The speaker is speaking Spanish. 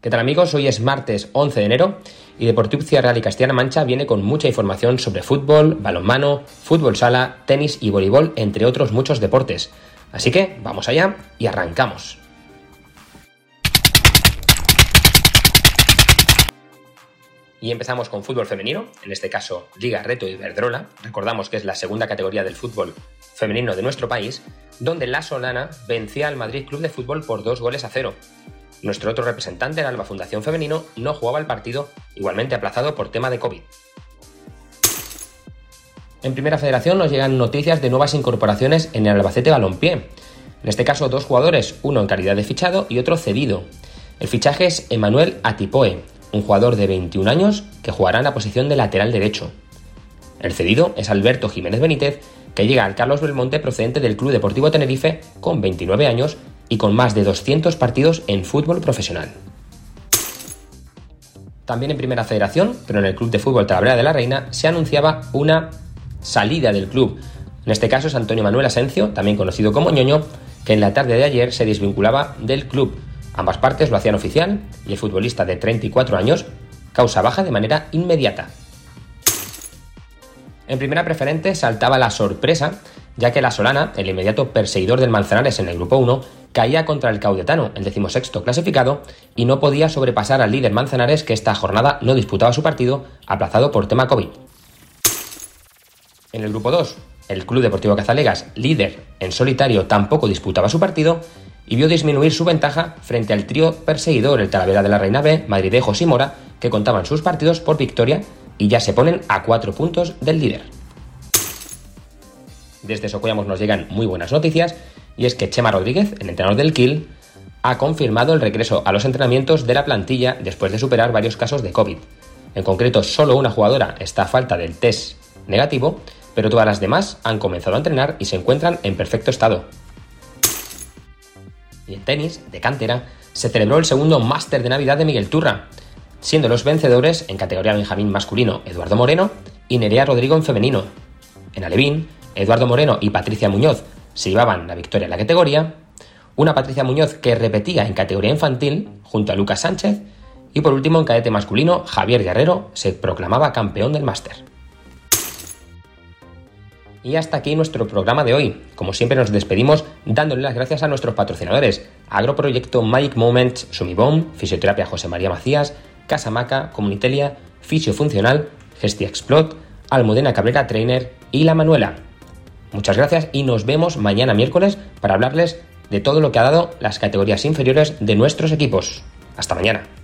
¿Qué tal amigos? Hoy es martes 11 de enero y Deportivo Real y Castilla-La Mancha viene con mucha información sobre fútbol, balonmano, fútbol sala, tenis y voleibol, entre otros muchos deportes. Así que vamos allá y arrancamos. Y empezamos con fútbol femenino, en este caso Liga Reto y Verdrola. Recordamos que es la segunda categoría del fútbol femenino de nuestro país, donde la Solana vencía al Madrid Club de Fútbol por dos goles a cero. Nuestro otro representante, el Alba Fundación Femenino, no jugaba el partido, igualmente aplazado por tema de COVID. En Primera Federación nos llegan noticias de nuevas incorporaciones en el Albacete Balompié. En este caso, dos jugadores, uno en calidad de fichado y otro cedido. El fichaje es Emanuel Atipoe, un jugador de 21 años que jugará en la posición de lateral derecho. El cedido es Alberto Jiménez Benítez, que llega al Carlos Belmonte procedente del Club Deportivo Tenerife con 29 años y con más de 200 partidos en fútbol profesional. También en Primera Federación, pero en el Club de Fútbol Talavera de la Reina, se anunciaba una salida del club. En este caso es Antonio Manuel Asencio, también conocido como ñoño, que en la tarde de ayer se desvinculaba del club. Ambas partes lo hacían oficial y el futbolista de 34 años causa baja de manera inmediata. En primera preferente saltaba la sorpresa, ya que la Solana, el inmediato perseguidor del Manzanares en el grupo 1, caía contra el Caudetano, el decimosexto clasificado, y no podía sobrepasar al líder Manzanares que esta jornada no disputaba su partido, aplazado por tema COVID. En el grupo 2, el Club Deportivo Cazalegas, líder en solitario, tampoco disputaba su partido y vio disminuir su ventaja frente al trío perseguidor, el Talavera de la Reina B, Madridejos y Mora, que contaban sus partidos por victoria y ya se ponen a cuatro puntos del líder. Desde Socollamos nos llegan muy buenas noticias y es que Chema Rodríguez, el entrenador del Kiel, ha confirmado el regreso a los entrenamientos de la plantilla después de superar varios casos de COVID. En concreto, solo una jugadora está a falta del test negativo, pero todas las demás han comenzado a entrenar y se encuentran en perfecto estado. Y en tenis, de cantera, se celebró el segundo Máster de Navidad de Miguel Turra, siendo los vencedores en categoría Benjamín masculino Eduardo Moreno y Nerea Rodrigo en femenino. En Alevín, Eduardo Moreno y Patricia Muñoz se llevaban la victoria en la categoría, una Patricia Muñoz que repetía en categoría infantil junto a Lucas Sánchez y por último en cadete masculino Javier Guerrero se proclamaba campeón del máster. Y hasta aquí nuestro programa de hoy. Como siempre nos despedimos dándole las gracias a nuestros patrocinadores. Agroproyecto Magic Moments, Sumibom, Fisioterapia José María Macías, Casa Maca, Comunitelia, Fisio Funcional, Gestia Explot, Almudena Cabrera Trainer y La Manuela. Muchas gracias y nos vemos mañana miércoles para hablarles de todo lo que ha dado las categorías inferiores de nuestros equipos. Hasta mañana.